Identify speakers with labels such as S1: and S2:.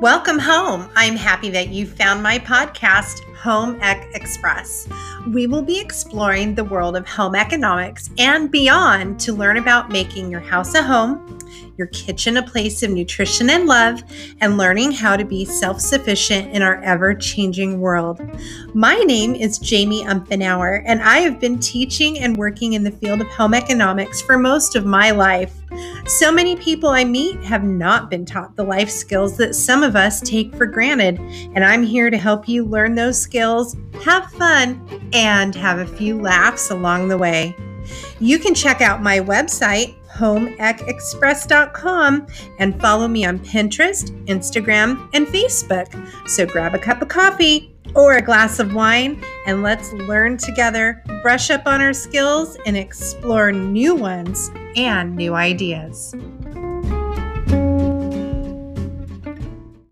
S1: Welcome home. I'm happy that you found my podcast, Home Ec Express. We will be exploring the world of home economics and beyond to learn about making your house a home, your kitchen a place of nutrition and love, and learning how to be self sufficient in our ever changing world. My name is Jaime Umphenour, and I have been teaching and working in the field of home economics for most of my life. So many people I meet have not been taught the life skills that some of us take for granted, and I'm here to help you learn those skills, have fun, and have a few laughs along the way. You can check out my website, homeecexpress.com, and follow me on Pinterest, Instagram, and Facebook. So grab a cup of coffee or a glass of wine and let's learn together, brush up on our skills, and explore new ones and new ideas.